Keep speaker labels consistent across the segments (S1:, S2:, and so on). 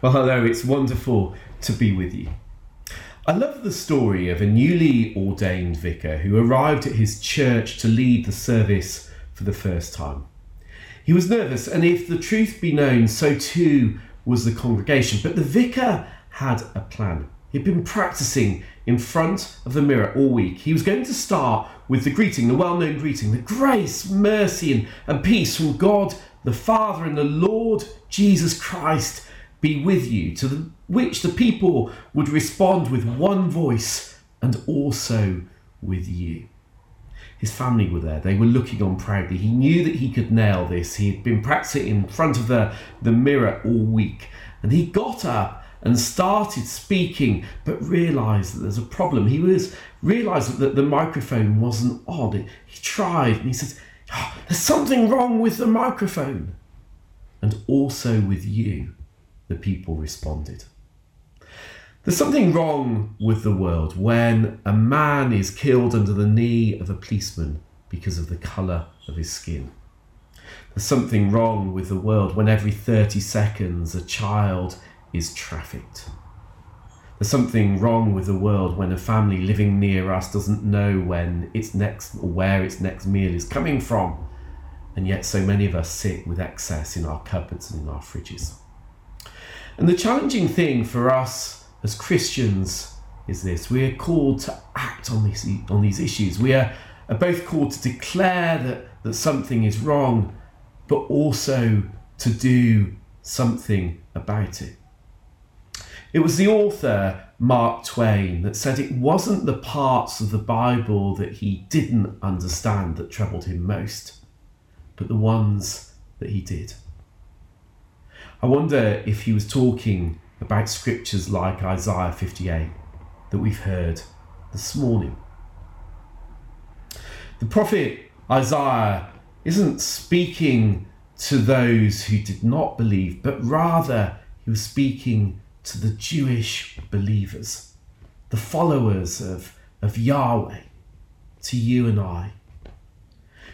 S1: Well, hello, it's wonderful to be with you. I love the story of a newly ordained vicar who arrived at his church to lead the service for the first time. He was nervous, and if the truth be known, so too was the congregation. But the vicar had a plan. He'd been practicing in front of the mirror all week. He was going to start with the greeting, the well known greeting the grace, mercy, and, and peace from God the Father and the Lord Jesus Christ be with you, to the, which the people would respond with one voice and also with you. His family were there. They were looking on proudly. He knew that he could nail this. He had been practicing in front of the, the mirror all week. And he got up and started speaking, but realized that there's a problem. He was realized that the microphone wasn't on. He tried and he said, oh, There's something wrong with the microphone. And also with you the people responded. There's something wrong with the world when a man is killed under the knee of a policeman because of the colour of his skin. There's something wrong with the world when every 30 seconds a child is trafficked. There's something wrong with the world when a family living near us doesn't know when its next or where its next meal is coming from, and yet so many of us sit with excess in our cupboards and in our fridges. And the challenging thing for us as Christians is this we are called to act on these, on these issues. We are, are both called to declare that, that something is wrong, but also to do something about it. It was the author, Mark Twain, that said it wasn't the parts of the Bible that he didn't understand that troubled him most, but the ones that he did. I wonder if he was talking about scriptures like Isaiah 58 that we've heard this morning. The prophet Isaiah isn't speaking to those who did not believe, but rather he was speaking to the Jewish believers, the followers of, of Yahweh, to you and I.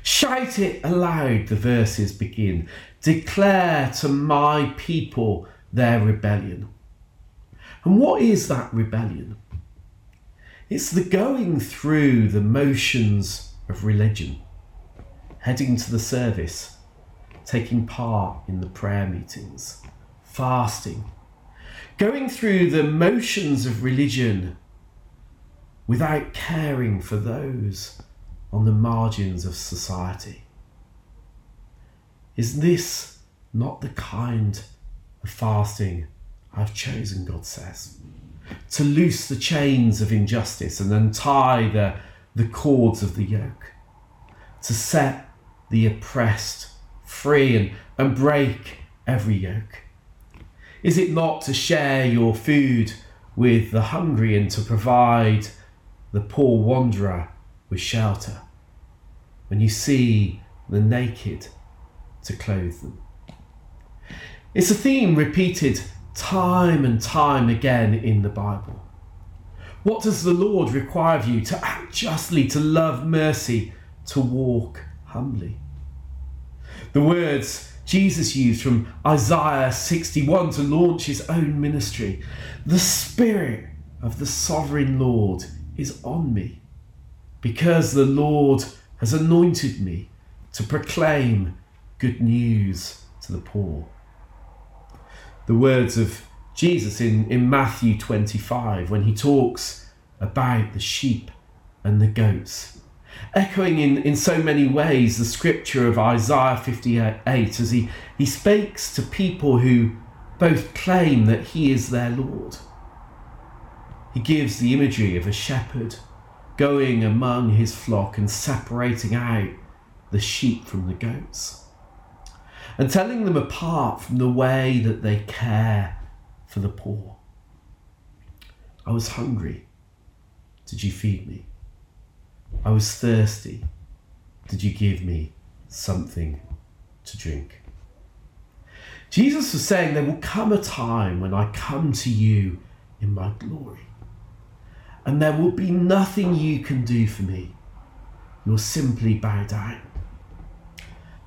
S1: Shout it aloud, the verses begin. Declare to my people their rebellion. And what is that rebellion? It's the going through the motions of religion, heading to the service, taking part in the prayer meetings, fasting, going through the motions of religion without caring for those on the margins of society. Is this not the kind of fasting I've chosen, God says? To loose the chains of injustice and untie the, the cords of the yoke, to set the oppressed free and, and break every yoke. Is it not to share your food with the hungry and to provide the poor wanderer with shelter? When you see the naked, to clothe them. It's a theme repeated time and time again in the Bible. What does the Lord require of you? To act justly, to love mercy, to walk humbly. The words Jesus used from Isaiah 61 to launch his own ministry The Spirit of the Sovereign Lord is on me, because the Lord has anointed me to proclaim good news to the poor. The words of Jesus in, in Matthew 25 when he talks about the sheep and the goats, echoing in, in so many ways the scripture of Isaiah 58 as he, he speaks to people who both claim that he is their Lord. He gives the imagery of a shepherd going among his flock and separating out the sheep from the goats and telling them apart from the way that they care for the poor. I was hungry. Did you feed me? I was thirsty. Did you give me something to drink? Jesus was saying, There will come a time when I come to you in my glory, and there will be nothing you can do for me. You'll simply bow down.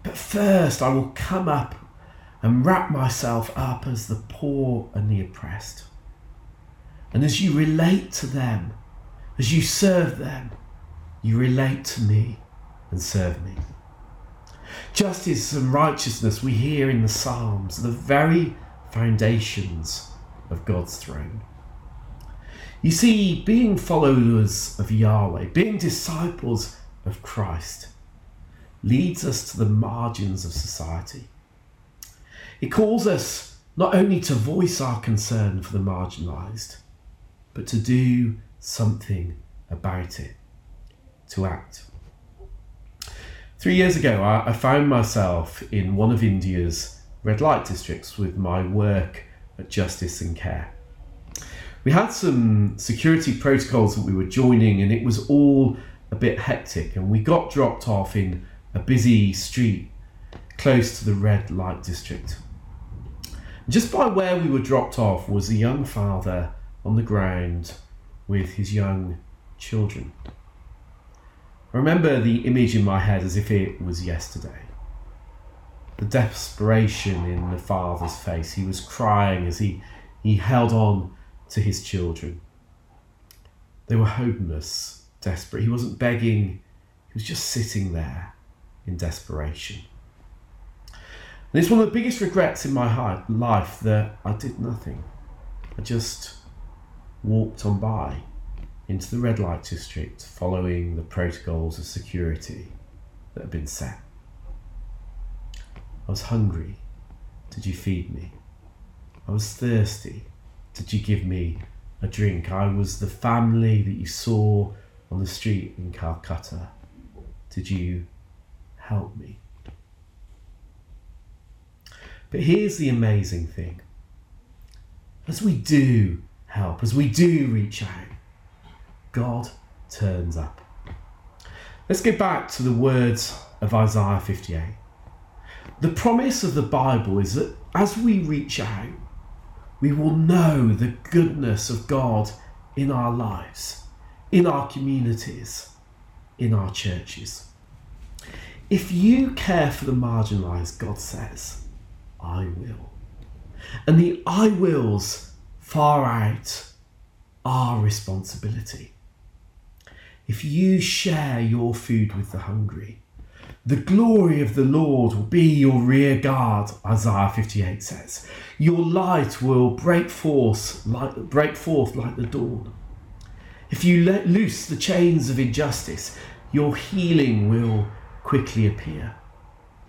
S1: But first, I will come up and wrap myself up as the poor and the oppressed. And as you relate to them, as you serve them, you relate to me and serve me. Justice and righteousness we hear in the Psalms, the very foundations of God's throne. You see, being followers of Yahweh, being disciples of Christ, leads us to the margins of society. It calls us not only to voice our concern for the marginalised, but to do something about it, to act. Three years ago, I, found myself in one of India's red light districts with my work at Justice and Care. We had some security protocols that we were joining, and it was all a bit hectic. And we got dropped off in a busy street close to the red light district. Just by where we were dropped off was a young father on the ground with his young children. I remember the image in my head as if it was yesterday. The desperation in the father's face. He was crying as he, he held on to his children. They were homeless, desperate. He wasn't begging, he was just sitting there in desperation. And it's one of the biggest regrets in my life that I did nothing. I just walked on by into the red light district following the protocols of security that had been set. I was hungry. Did you feed me? I was thirsty. Did you give me a drink? I was the family that you saw on the street in Calcutta. Did you help me? But here's the amazing thing as we do help, as we do reach out, God turns up. Let's get back to the words of Isaiah 58. The promise of the Bible is that as we reach out, we will know the goodness of God in our lives, in our communities, in our churches. If you care for the marginalised, God says, I will. And the I wills far out our responsibility. If you share your food with the hungry, the glory of the Lord will be your rear guard, Isaiah 58 says. Your light will break forth like, break forth like the dawn. If you let loose the chains of injustice, your healing will quickly appear.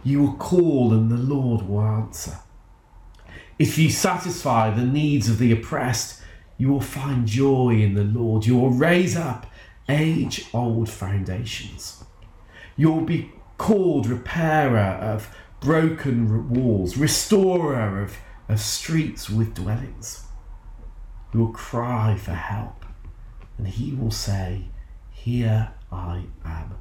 S1: You will call and the Lord will answer. If you satisfy the needs of the oppressed, you will find joy in the Lord. You will raise up age old foundations. You will be called repairer of broken walls, restorer of, of streets with dwellings. You will cry for help, and he will say, Here I am.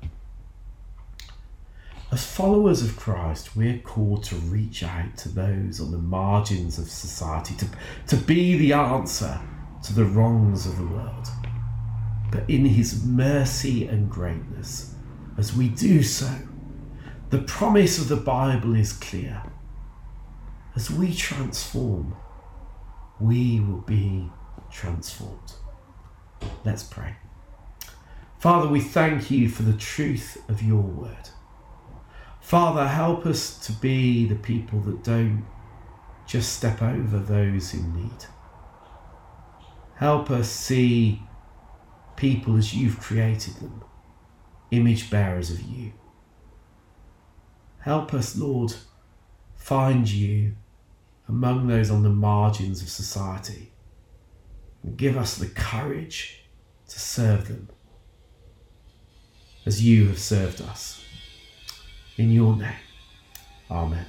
S1: As followers of Christ, we're called to reach out to those on the margins of society, to, to be the answer to the wrongs of the world. But in his mercy and greatness, as we do so, the promise of the Bible is clear. As we transform, we will be transformed. Let's pray. Father, we thank you for the truth of your word. Father, help us to be the people that don't just step over those in need. Help us see people as you've created them, image bearers of you. Help us, Lord, find you among those on the margins of society and give us the courage to serve them as you have served us. In your name, Amen.